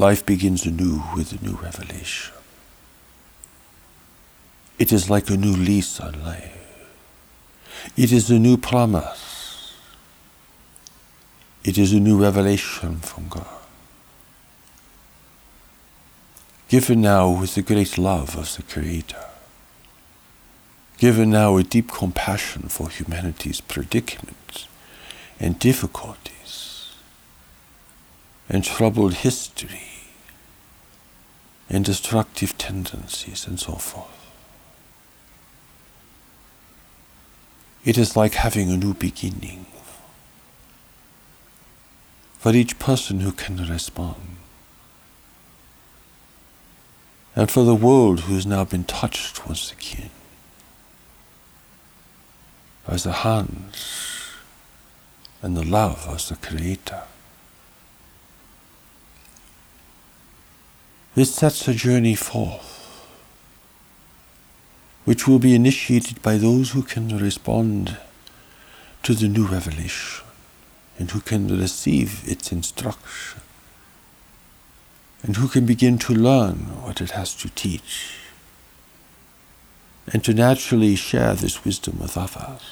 life begins anew with a new revelation. It is like a new lease on life. It is a new promise. It is a new revelation from God. Given now with the great love of the Creator. Given now a deep compassion for humanity's predicaments and difficulties and troubled history and destructive tendencies and so forth. It is like having a new beginning for each person who can respond. And for the world who has now been touched once again by the hands and the love of the Creator. This sets a journey forth which will be initiated by those who can respond to the new revelation and who can receive its instruction and who can begin to learn what it has to teach and to naturally share this wisdom with others.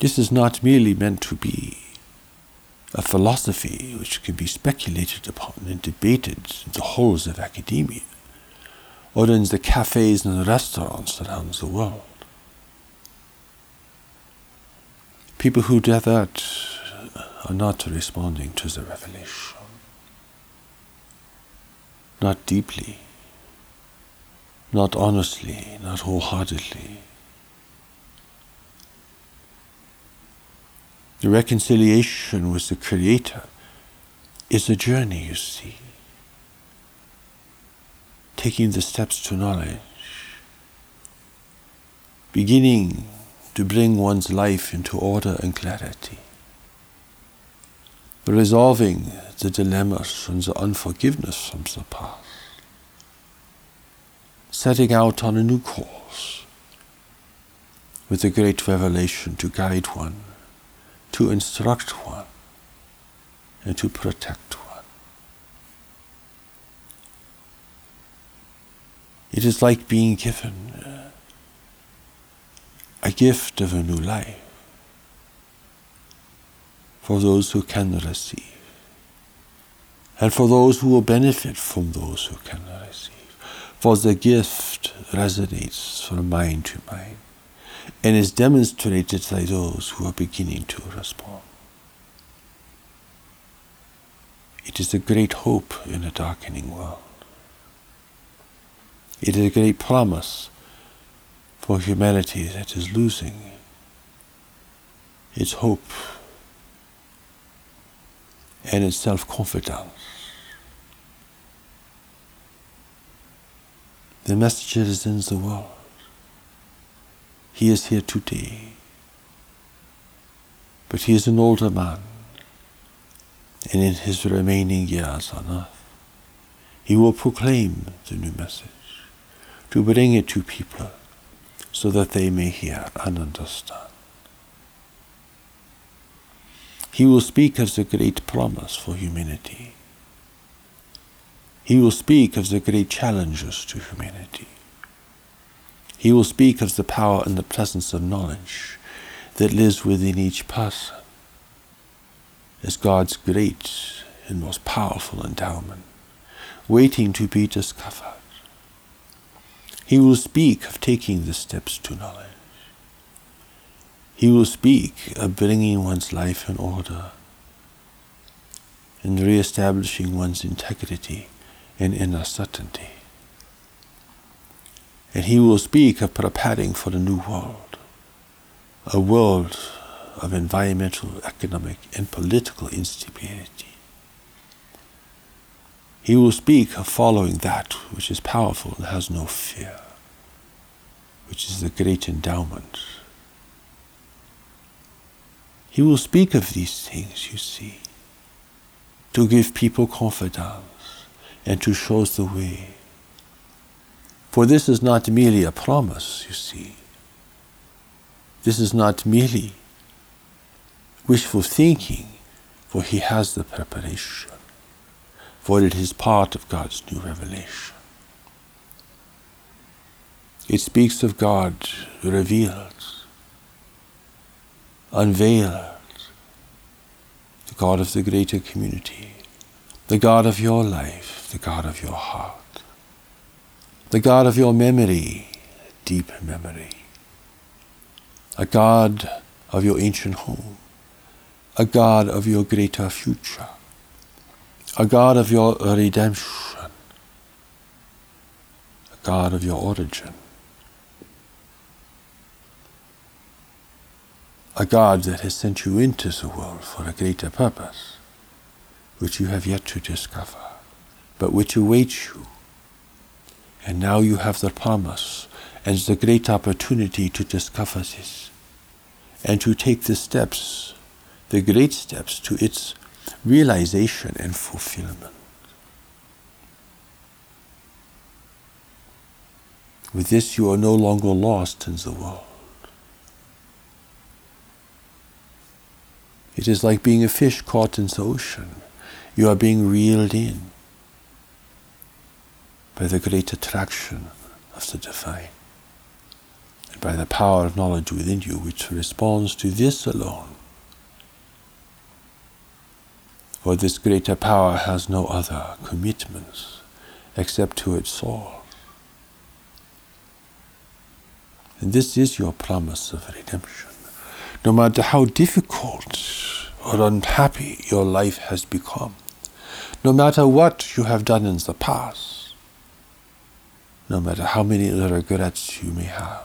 This is not merely meant to be a philosophy which can be speculated upon and debated in the halls of academia or in the cafes and restaurants around the world. People who do that are not responding to the revelation, not deeply, not honestly, not wholeheartedly. The reconciliation with the Creator is a journey, you see. Taking the steps to knowledge, beginning to bring one's life into order and clarity, resolving the dilemmas and the unforgiveness from the past, setting out on a new course. With a great revelation to guide one to instruct one and to protect one. It is like being given uh, a gift of a new life for those who can receive, and for those who will benefit from those who can receive. For the gift resonates from mind to mind and is demonstrated by those who are beginning to respond. It is a great hope in a darkening world. It is a great promise for humanity that is losing its hope and its self confidence. The message is in the world. He is here today. But he is an older man, and in his remaining years on earth, he will proclaim the new message, to bring it to people so that they may hear and understand. He will speak of the great promise for humanity. He will speak of the great challenges to humanity. He will speak of the power and the presence of knowledge that lives within each person as God's great and most powerful endowment, waiting to be discovered. He will speak of taking the steps to knowledge. He will speak of bringing one's life in order and re-establishing one's integrity and inner certainty. And he will speak of preparing for the new world, a world of environmental, economic, and political instability. He will speak of following that which is powerful and has no fear, which is the great endowment. He will speak of these things, you see, to give people confidence and to show the way for this is not merely a promise, you see. This is not merely wishful thinking, for he has the preparation, for it is part of God's new revelation. It speaks of God revealed, unveiled, the God of the greater community, the God of your life, the God of your heart, the God of your memory, deep memory, a God of your ancient home, a God of your greater future, a God of your redemption, a God of your origin, a God that has sent you into the world for a greater purpose, which you have yet to discover, but which awaits you. And now you have the promise and the great opportunity to discover this and to take the steps the great steps to its realization and fulfillment. With this, you are no longer lost in the world. It is like being a fish caught in the ocean. You are being reeled in by the great attraction of the divine and by the power of knowledge within you which responds to this alone for this greater power has no other commitments except to its soul. And this is your promise of redemption. No matter how difficult or unhappy your life has become, no matter what you have done in the past, no matter how many other regrets you may have,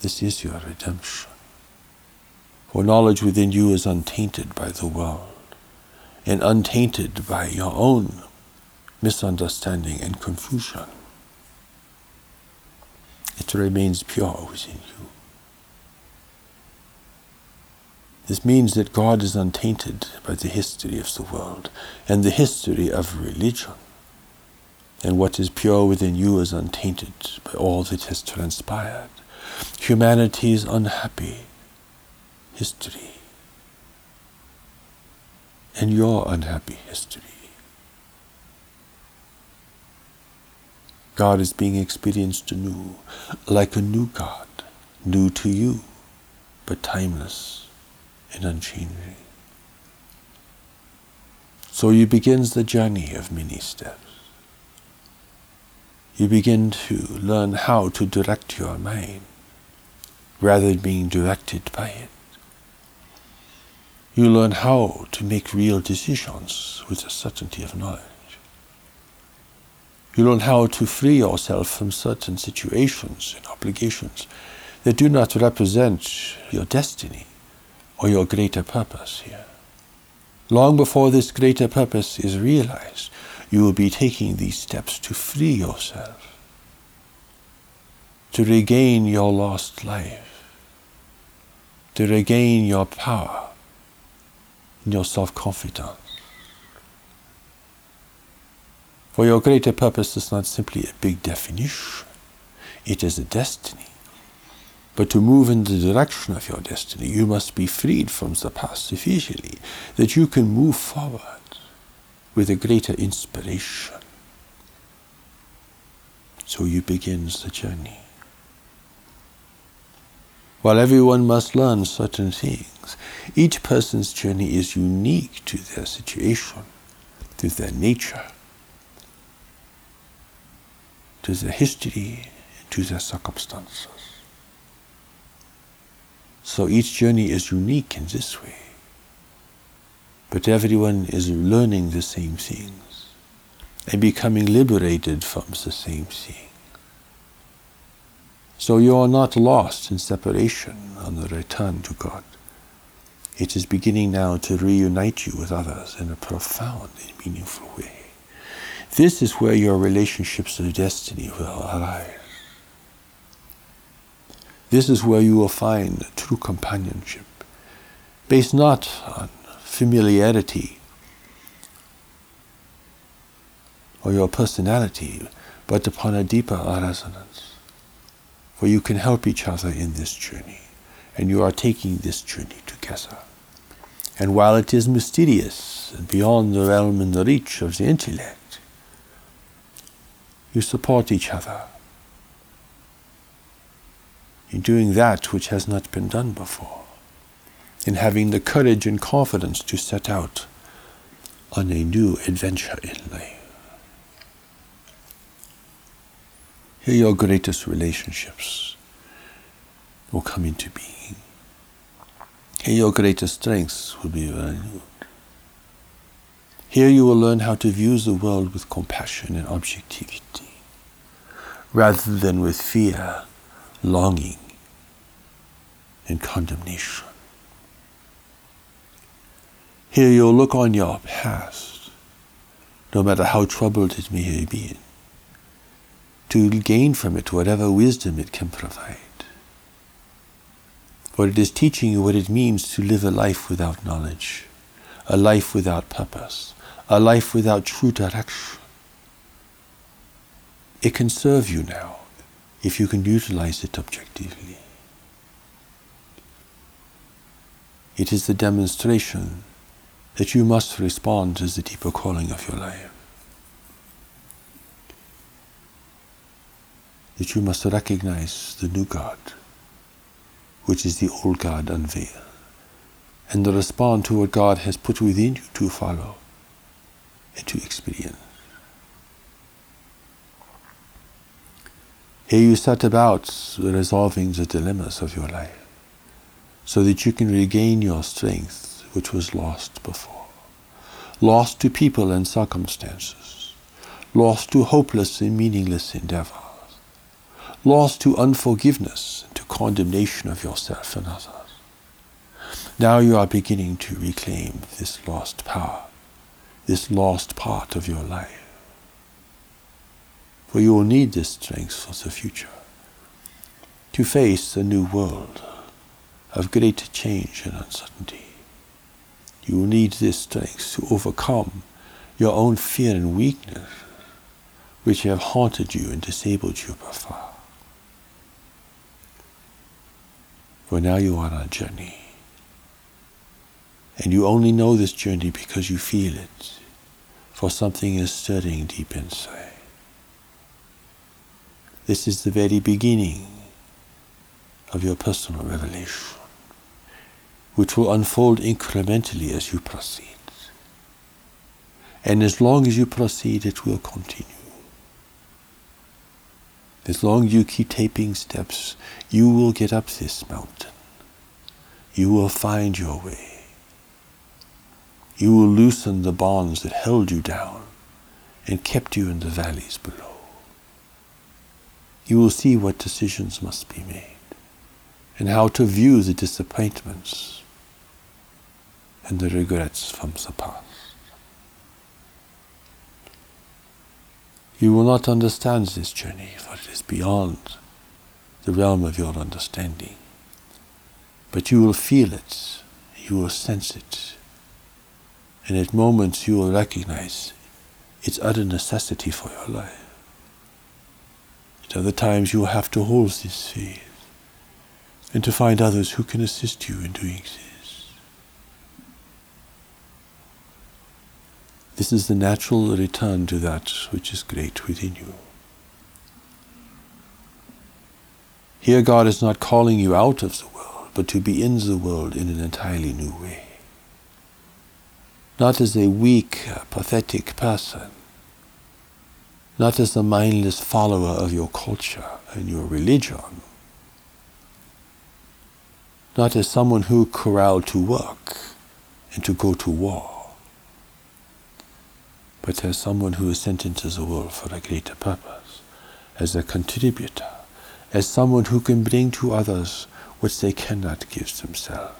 this is your redemption. For knowledge within you is untainted by the world and untainted by your own misunderstanding and confusion. It remains pure within you. This means that God is untainted by the history of the world and the history of religion. And what is pure within you is untainted by all that has transpired. Humanity is unhappy history and your unhappy history. God is being experienced anew, like a new God, new to you, but timeless and unchanging. So you begins the journey of many steps. You begin to learn how to direct your mind rather than being directed by it. You learn how to make real decisions with the certainty of knowledge. You learn how to free yourself from certain situations and obligations that do not represent your destiny or your greater purpose here. Long before this greater purpose is realized, you will be taking these steps to free yourself, to regain your lost life, to regain your power, and your self confidence. For your greater purpose is not simply a big definition, it is a destiny. But to move in the direction of your destiny, you must be freed from the past sufficiently that you can move forward with a greater inspiration. So you begins the journey. While everyone must learn certain things, each person's journey is unique to their situation, to their nature, to their history, to their circumstances. So each journey is unique in this way. But everyone is learning the same things and becoming liberated from the same thing. So you are not lost in separation on the return to God. It is beginning now to reunite you with others in a profound and meaningful way. This is where your relationships of destiny will arise. This is where you will find true companionship, based not on familiarity or your personality, but upon a deeper resonance For you can help each other in this journey and you are taking this journey together. And while it is mysterious and beyond the realm and the reach of the intellect, you support each other in doing that which has not been done before, in having the courage and confidence to set out on a new adventure in life. Here your greatest relationships will come into being. Here your greatest strengths will be renewed. Here you will learn how to view the world with compassion and objectivity, rather than with fear, longing, and condemnation. Here you'll look on your past, no matter how troubled it may have been, to gain from it whatever wisdom it can provide. For it is teaching you what it means to live a life without knowledge, a life without purpose, a life without true direction. It can serve you now if you can utilize it objectively. It is the demonstration that you must respond to the deeper calling of your life. That you must recognize the new God which is the old God unveiled, and respond to what God has put within you to follow and to experience. Here you set about resolving the dilemmas of your life so that you can regain your strength which was lost before, lost to people and circumstances, lost to hopeless and meaningless endeavors, lost to unforgiveness and to condemnation of yourself and others. Now you are beginning to reclaim this lost power, this lost part of your life. For you will need this strength for the future to face a new world of great change and uncertainty. You will need this strength to overcome your own fear and weakness, which have haunted you and disabled you before. For now you are on a journey. And you only know this journey because you feel it, for something is stirring deep inside. This is the very beginning of your personal revelation, which will unfold incrementally as you proceed. And as long as you proceed, it will continue. As long as you keep taking steps, you will get up this mountain. You will find your way. You will loosen the bonds that held you down and kept you in the valleys below. You will see what decisions must be made and how to view the disappointments and the regrets from the past. You will not understand this journey, for it is beyond the realm of your understanding. But you will feel it, you will sense it, and at moments you will recognize its utter necessity for your life. At other times you will have to hold this faith and to find others who can assist you in doing this. This is the natural return to that which is great within you. Here, God is not calling you out of the world, but to be in the world in an entirely new way. Not as a weak, pathetic person, not as a mindless follower of your culture and your religion, not as someone who corralled to work and to go to war but as someone who is sent into the world for a greater purpose, as a contributor, as someone who can bring to others what they cannot give themselves,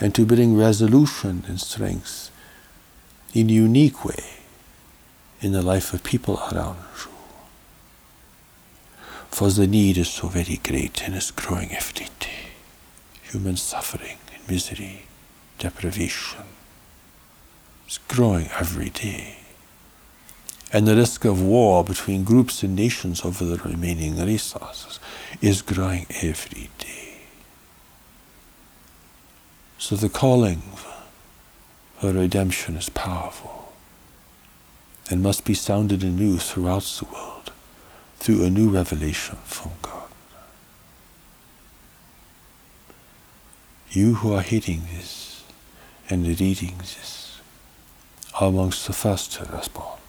and to bring resolution and strength in a unique way in the life of people around you. For the need is so very great and is growing every day. Human suffering and misery, deprivation, is growing every day. and the risk of war between groups and nations over the remaining resources is growing every day. So the calling for redemption is powerful and must be sounded anew throughout the world through a new revelation from God. You who are hearing this and reading this are amongst the first to respond.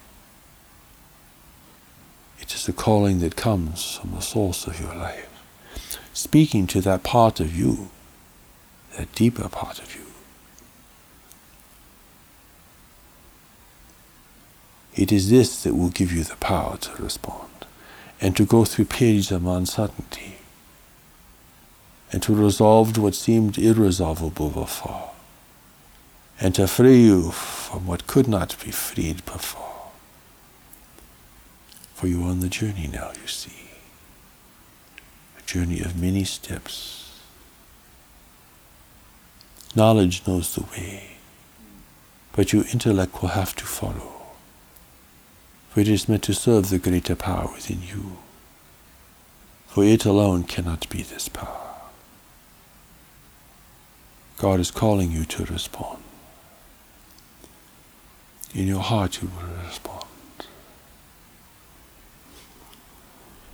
It is the calling that comes from the source of your life, speaking to that part of you, that deeper part of you. It is this that will give you the power to respond and to go through periods of uncertainty and to resolve what seemed irresolvable before, and to free you from what could not be freed before. For you are on the journey now, you see, a journey of many steps. Knowledge knows the way, but your intellect will have to follow, for it is meant to serve the greater power within you, for it alone cannot be this power. God is calling you to respond. In your heart, you will respond.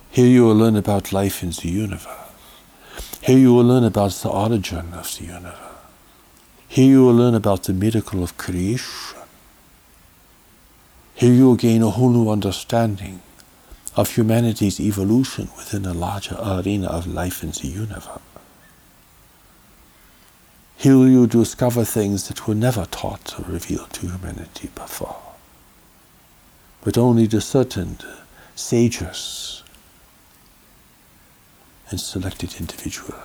Here you will learn about life in the universe. Here you will learn about the origin of the universe. Here you will learn about the miracle of creation. Here you will gain a whole new understanding of humanity's evolution within a larger arena of life in the universe. Here you discover things that were never taught or revealed to humanity before, but only to certain sages and selected individuals.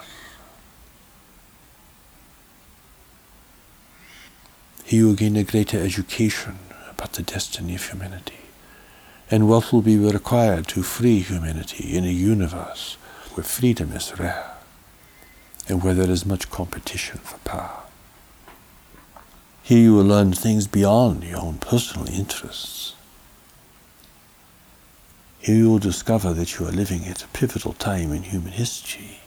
Here you gain a greater education about the destiny of humanity. And what will be required to free humanity in a universe where freedom is rare and where there is much competition for power. Here you will learn things beyond your own personal interests. Here you will discover that you are living at a pivotal time in human history,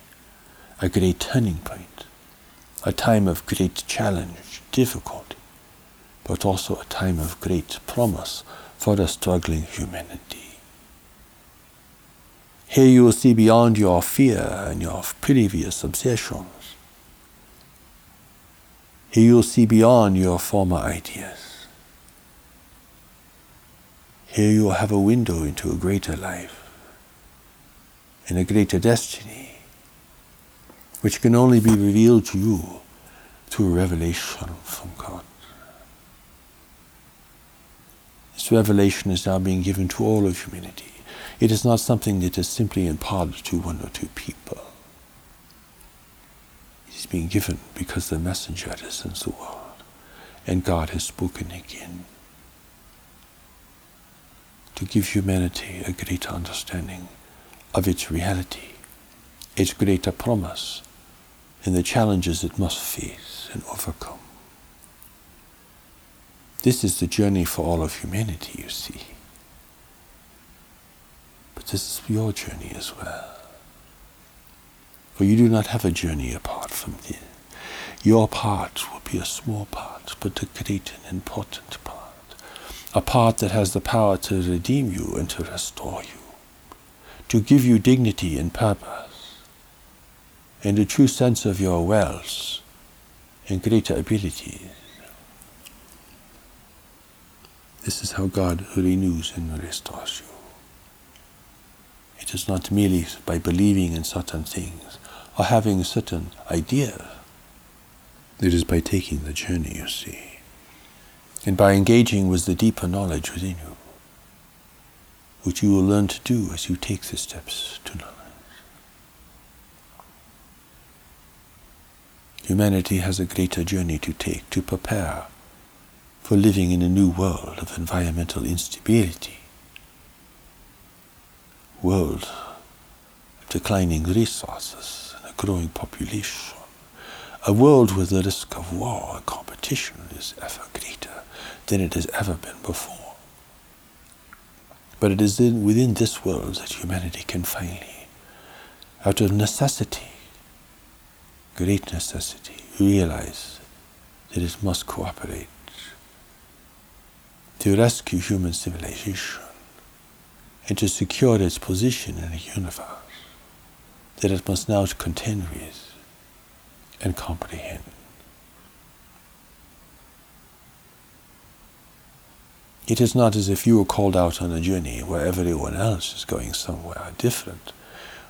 a great turning point, a time of great challenge, difficulty, but also a time of great promise for the struggling humanity. Here you will see beyond your fear and your previous obsessions. Here you will see beyond your former ideas. Here you will have a window into a greater life and a greater destiny, which can only be revealed to you through revelation from God. This revelation is now being given to all of humanity. It is not something that is simply imparted to one or two people. It is being given because the messenger in the world, and God has spoken again to give humanity a greater understanding of its reality, its greater promise, and the challenges it must face and overcome. This is the journey for all of humanity, you see. This is your journey as well. For you do not have a journey apart from this. Your part will be a small part, but a great and important part. A part that has the power to redeem you and to restore you, to give you dignity and purpose, and a true sense of your wealth and greater abilities. This is how God renews and restores you. It is not merely by believing in certain things or having certain ideas. It is by taking the journey, you see, and by engaging with the deeper knowledge within you, which you will learn to do as you take the steps to knowledge. Humanity has a greater journey to take to prepare for living in a new world of environmental instability world declining resources and a growing population, a world where the risk of war and competition is ever greater than it has ever been before. But it is in, within this world that humanity can finally, out of necessity, great necessity, realize that it must cooperate to rescue human civilization and to secure its position in the universe that it must now contend with and comprehend. It is not as if you were called out on a journey where everyone else is going somewhere different,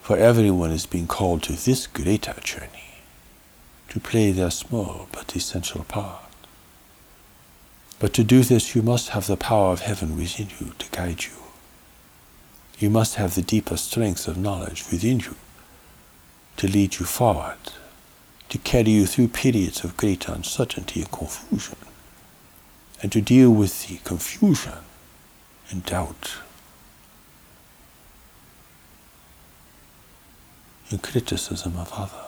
for everyone is being called to this greater journey, to play their small but essential part. But to do this, you must have the power of heaven within you to guide you. You must have the deeper strength of knowledge within you to lead you forward, to carry you through periods of great uncertainty and confusion, and to deal with the confusion and doubt and criticism of others.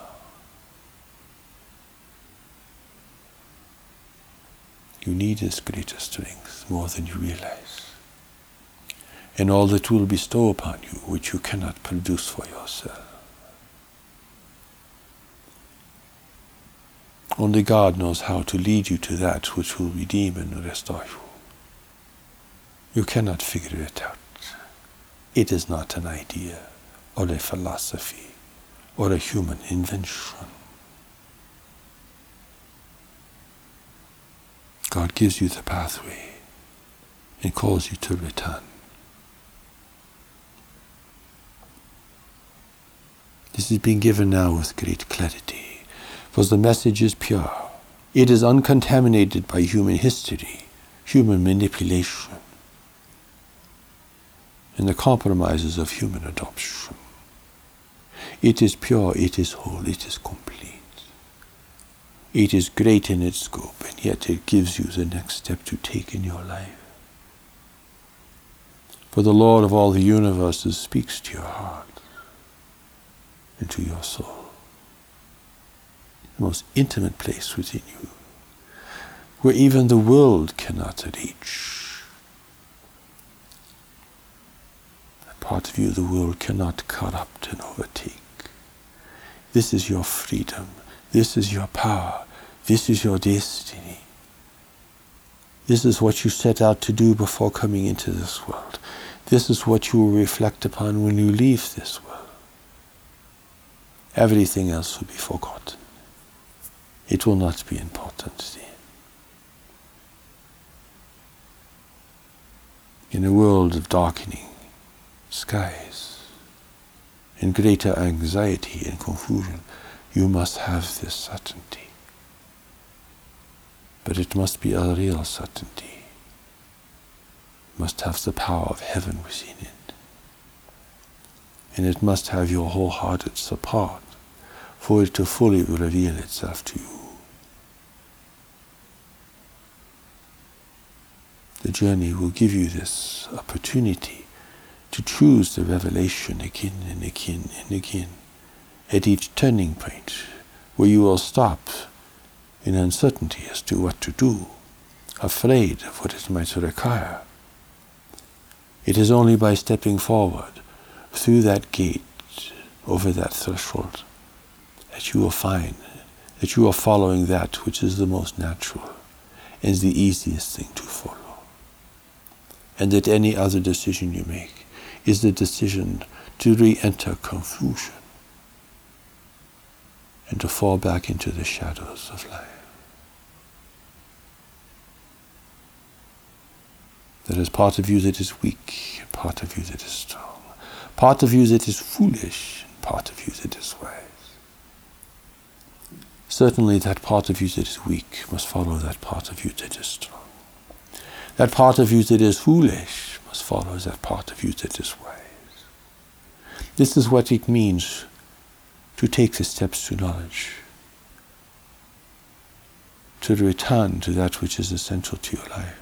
You need this greater strength more than you realize. And all that will bestow upon you, which you cannot produce for yourself. Only God knows how to lead you to that which will redeem and restore you. You cannot figure it out. It is not an idea or a philosophy or a human invention. God gives you the pathway and calls you to return. This is being given now with great clarity, for the message is pure. It is uncontaminated by human history, human manipulation, and the compromises of human adoption. It is pure, it is whole, it is complete. It is great in its scope, and yet it gives you the next step to take in your life. For the Lord of all the universes speaks to your heart and to your soul. The most intimate place within you, where even the world cannot reach. A part of you the world cannot corrupt and overtake. This is your freedom. This is your power. This is your destiny. This is what you set out to do before coming into this world. This is what you will reflect upon when you leave this world. Everything else will be forgotten. It will not be important then. In a world of darkening skies, in greater anxiety and confusion, you must have this certainty but it must be a real certainty. It must have the power of heaven within it. And it must have your wholehearted support for it to fully reveal itself to you. The journey will give you this opportunity to choose the revelation again and again and again at each turning point where you will stop in uncertainty as to what to do, afraid of what it might require. It is only by stepping forward through that gate, over that threshold, that you will find that you are following that which is the most natural and is the easiest thing to follow. And that any other decision you make is the decision to re enter confusion and to fall back into the shadows of life. There is part of you that is weak, part of you that is strong, part of you that is foolish, part of you that is wise. Certainly, that part of you that is weak must follow that part of you that is strong. That part of you that is foolish must follow that part of you that is wise. This is what it means to take the steps to knowledge, to return to that which is essential to your life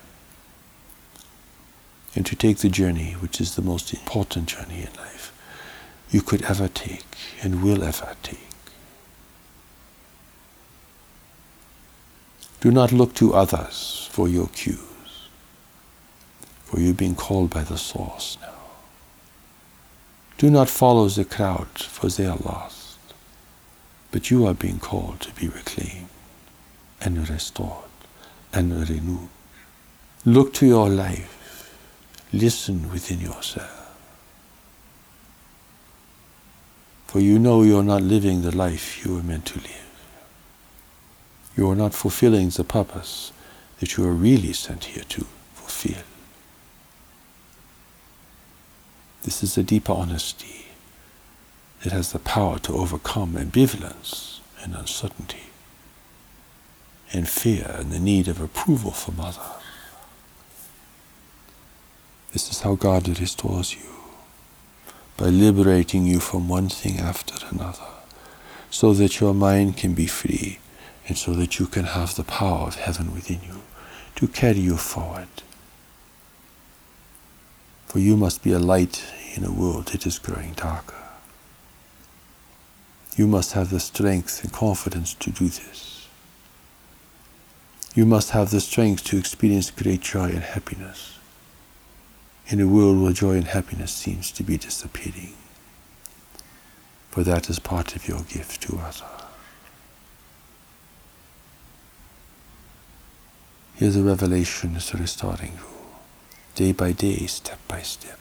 and to take the journey, which is the most important journey in life you could ever take and will ever take. Do not look to others for your cues, For you're being called by the source now. Do not follow the crowd, for they are lost. But you are being called to be reclaimed and restored and renewed. Look to your life. Listen within yourself. For you know you're not living the life you were meant to live. You are not fulfilling the purpose that you are really sent here to fulfill. This is a deeper honesty that has the power to overcome ambivalence and uncertainty and fear and the need of approval from others. This is how God restores you by liberating you from one thing after another, so that your mind can be free and so that you can have the power of heaven within you to carry you forward. For you must be a light in a world that is growing darker. You must have the strength and confidence to do this. You must have the strength to experience great joy and happiness in a world where joy and happiness seems to be disappearing. For that is part of your gift to others. Here's a revelation is restoring you, day by day, step by step.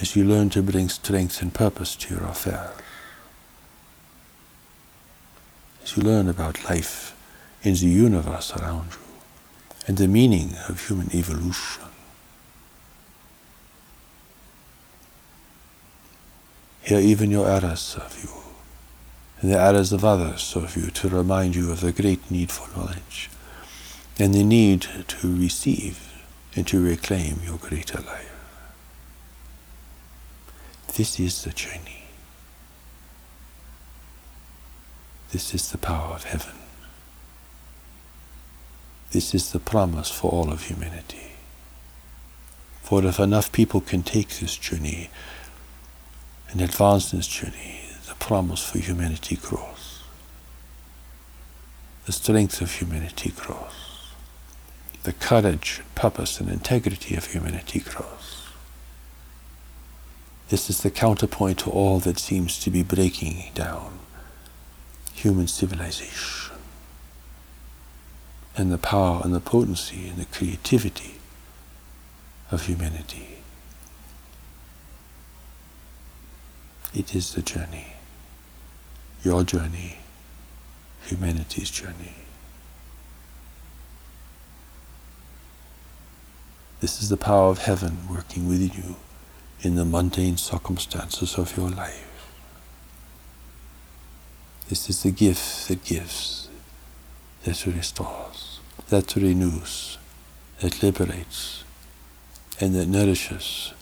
As you learn to bring strength and purpose to your affairs, as you learn about life in the universe around you, and the meaning of human evolution. Here, even your errors serve you, the errors of others of you to remind you of the great need for knowledge and the need to receive and to reclaim your greater life. This is the journey. This is the power of heaven. This is the promise for all of humanity. For if enough people can take this journey and advance this journey, promise for humanity grows. The strength of humanity grows. The courage, purpose, and integrity of humanity grows. This is the counterpoint to all that seems to be breaking down human civilization and the power and the potency and the creativity of humanity. It is the journey, your journey, humanity's journey. This is the power of heaven working within you in the mundane circumstances of your life. This is the gift that gives that restores, that renews, that liberates, and that nourishes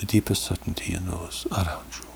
the deepest certainty in those around you.